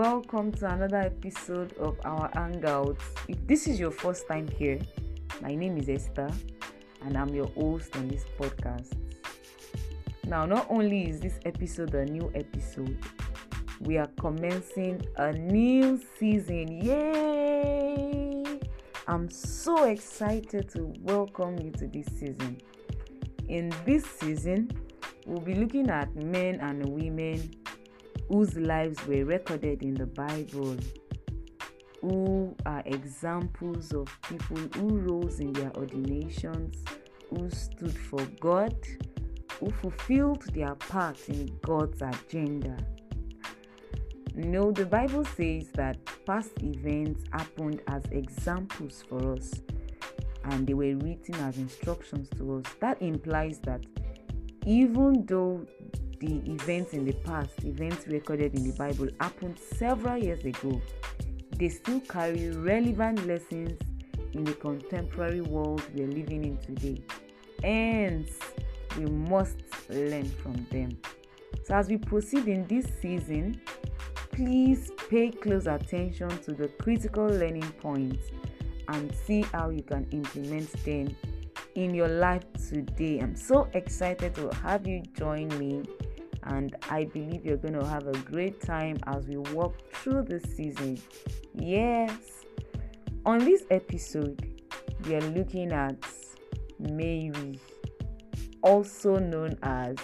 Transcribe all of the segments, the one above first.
welcome to another episode of our Hangouts. If this is your first time here, my name is Esther and I'm your host on this podcast. Now, not only is this episode a new episode, we are commencing a new season. Yay! I'm so excited to welcome you to this season. In this season, we'll be looking at men and women whose lives were recorded in the Bible, who are examples of people who rose in their ordinations, who stood for God, who fulfilled their part in God's agenda. No, the Bible says that past events happened as examples for us and they were written as instructions to us. That implies that even though the events in the past, events recorded in the Bible, happened several years ago, they still carry relevant lessons in the contemporary world we're living in today. Hence, we must learn from them. So, as we proceed in this season, please pay close attention to the critical learning points and see how you can implement them in your life today. I'm so excited to have you join me and I believe you're going to have a great time as we walk through the season. Yes, on this episode, we are looking at Mary, also known as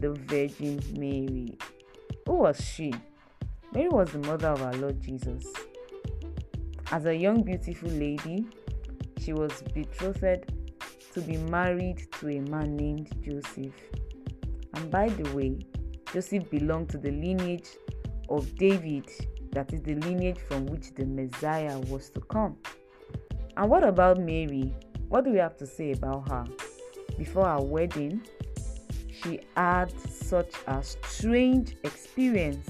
the Virgin Mary. Who was she? Mary was the mother of our Lord Jesus. As a young, beautiful lady, she was betrothed to be married to a man named Joseph. And by the way, Joseph belonged to the lineage of David, that is the lineage from which the Messiah was to come. And what about Mary? What do we have to say about her? Before her wedding, she had such a strange experience,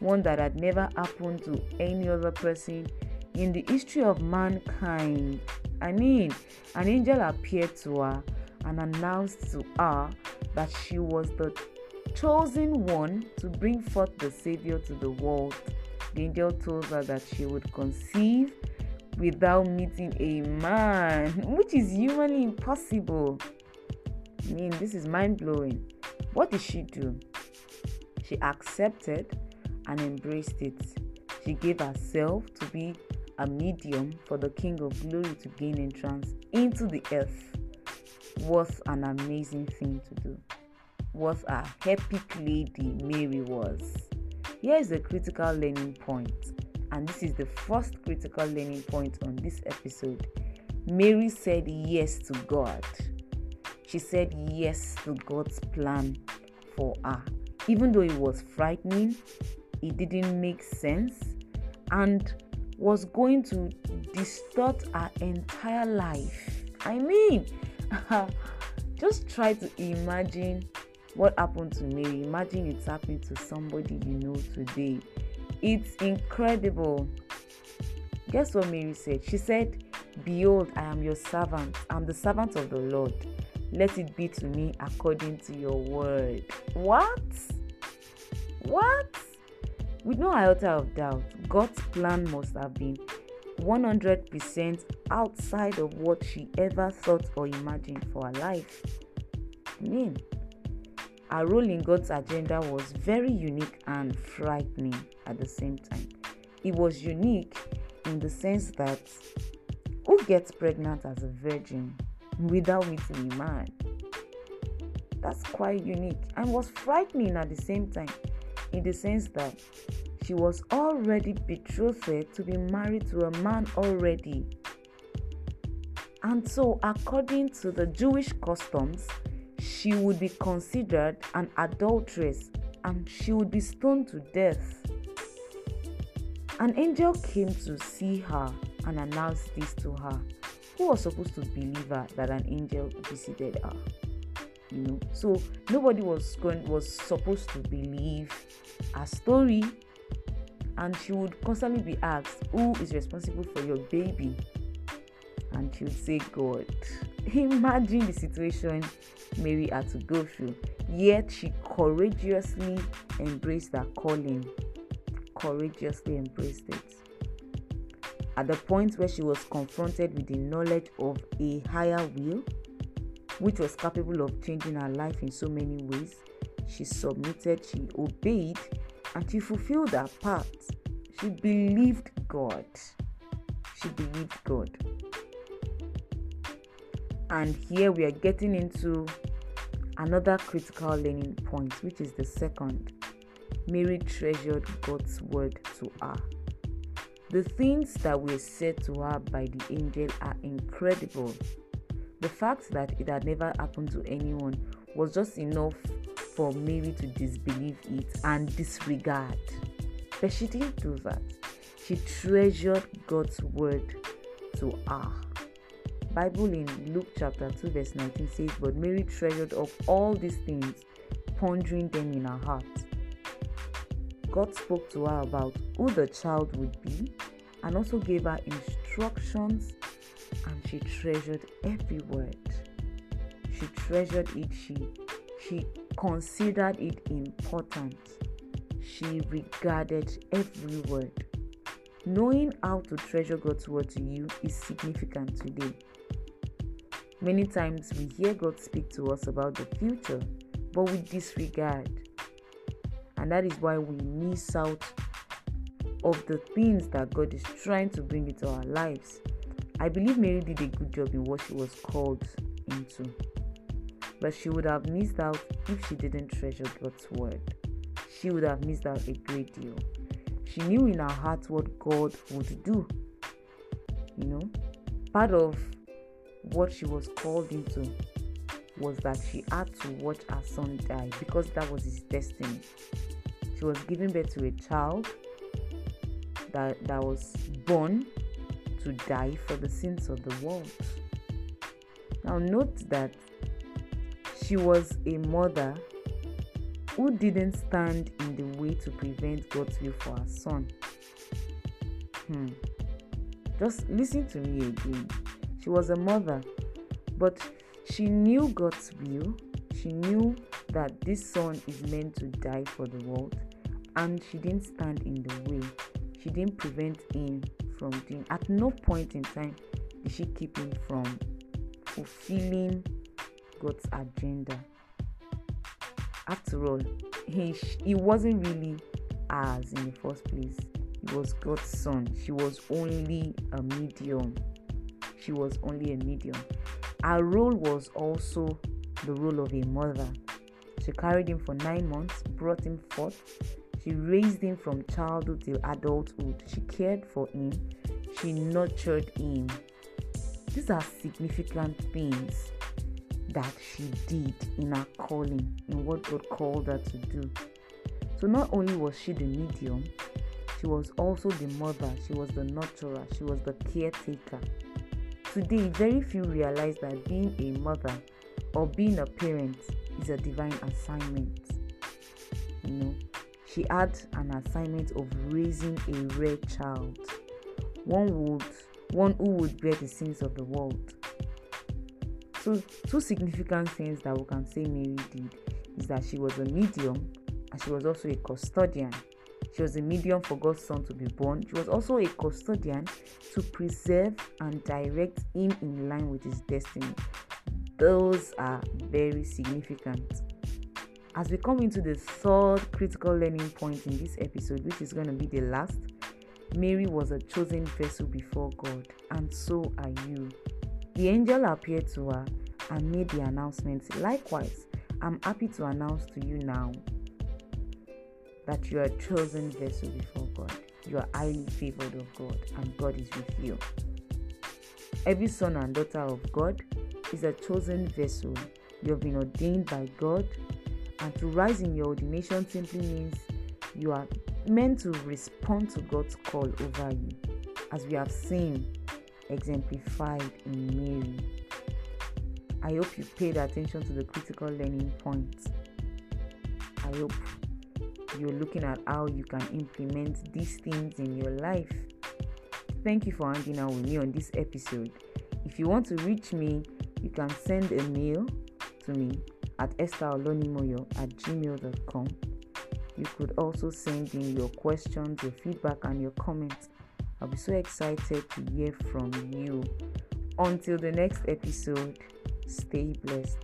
one that had never happened to any other person in the history of mankind. I mean, an angel appeared to her and announced to her that she was the chosen one to bring forth the Savior to the world. The angel told her that she would conceive without meeting a man, which is humanly impossible. I mean, this is mind blowing. What did she do? She accepted and embraced it. She gave herself to be a medium for the King of Glory to gain entrance into the earth. What an amazing thing to do. What a epic lady Mary was. Here is a critical learning point, and this is the first critical learning point on this episode. Mary said yes to God. She said yes to God's plan for her. Even though it was frightening, it didn't make sense, and was going to distort her entire life. I mean, just try to imagine what happened to me. Imagine it's happening to somebody you know today. It's incredible. Guess what Mary said? She said, Behold, I am your servant. I'm the servant of the Lord. Let it be to me according to your word. What? What? With no iota of doubt, God's plan must have been 100% outside of what she ever thought or imagined for her life. I mean, her role in God's agenda was very unique and frightening at the same time. It was unique in the sense that who gets pregnant as a virgin without meeting a man? That's quite unique and was frightening at the same time in the sense that she was already betrothed to be married to a man already. And so, according to the Jewish customs, she would be considered an adulteress and she would be stoned to death. An angel came to see her and announced this to her. Who was supposed to believe her that an angel visited her? You know, so nobody was going was supposed to believe her story and she would constantly be asked, Who is responsible for your baby? And she would say, God. Imagine the situation Mary had to go through. Yet she courageously embraced her calling. courageously embraced it. At the point where she was confronted with the knowledge of a higher will, which was capable of changing her life in so many ways, she submitted, she obeyed, and she fulfilled her part. She believed God. She believed God. And here we are getting into another critical learning point, which is the second. Mary treasured God's word to her. The things that were said to her by the angel are incredible. The fact that it had never happened to anyone was just enough for Mary to disbelieve it and disregard. But she didn't do that. She treasured God's word to her. Bible in Luke chapter 2 verse 19 says, But Mary treasured up all these things, pondering them in her heart. God spoke to her about who the child would be and also gave her instructions and she treasured every word. She treasured it, she she considered it important. She regarded every word. Knowing how to treasure God's word to you is significant today. Many times we hear God speak to us about the future, but we disregard. And that is why we miss out of the things that God is trying to bring into our lives. I believe Mary did a good job in what she was called into. But she would have missed out if she didn't treasure God's word. She would have missed out a great deal. She knew in her heart what God would do. You know, part of what she was called into was that she had to watch her son die because that was his destiny. She was giving birth to a child that, that was born to die for the sins of the world. Now, note that she was a mother who didn't stand in the way to prevent God's will for her son. Hmm. Just listen to me again. She was a mother, but she knew God's will. She knew that this son is meant to die for the world, and she didn't stand in the way. She didn't prevent him from doing. At no point in time did she keep him from fulfilling God's agenda. After all, he he wasn't really ours in the first place. He was God's son. She was only a medium. She was only a medium. Her role was also the role of a mother. She carried him for nine months, brought him forth. She raised him from childhood till adulthood. She cared for him. She nurtured him. These are significant things that she did in her calling, in what God called her to do. So not only was she the medium, she was also the mother, she was the nurturer, she was the caretaker. Today, very few realize that being a mother or being a parent is a divine assignment. You know, she had an assignment of raising a rare child, one would one who would bear the sins of the world. So, two significant things that we can say Mary did is that she was a medium and she was also a custodian. She was a medium for God's son to be born. She was also a custodian to preserve and direct him in line with his destiny. Those are very significant. As we come into the third critical learning point in this episode, which is going to be the last, Mary was a chosen vessel before God, and so are you. The angel appeared to her and made the announcement. Likewise, I'm happy to announce to you now that you are a chosen vessel before God. You are highly favored of God, and God is with you. Every son and daughter of God is a chosen vessel. You have been ordained by God, and to rise in your ordination simply means you are meant to respond to God's call over you, as we have seen exemplified in Mary. I hope you paid attention to the critical learning points. I hope you're looking at how you can implement these things in your life. Thank you for hanging out with me on this episode. If you want to reach me, you can send a mail to me at estherolonimoyo at gmail.com. You could also send in your questions, your feedback, and your comments. I'll be so excited to hear from you. Until the next episode, stay blessed.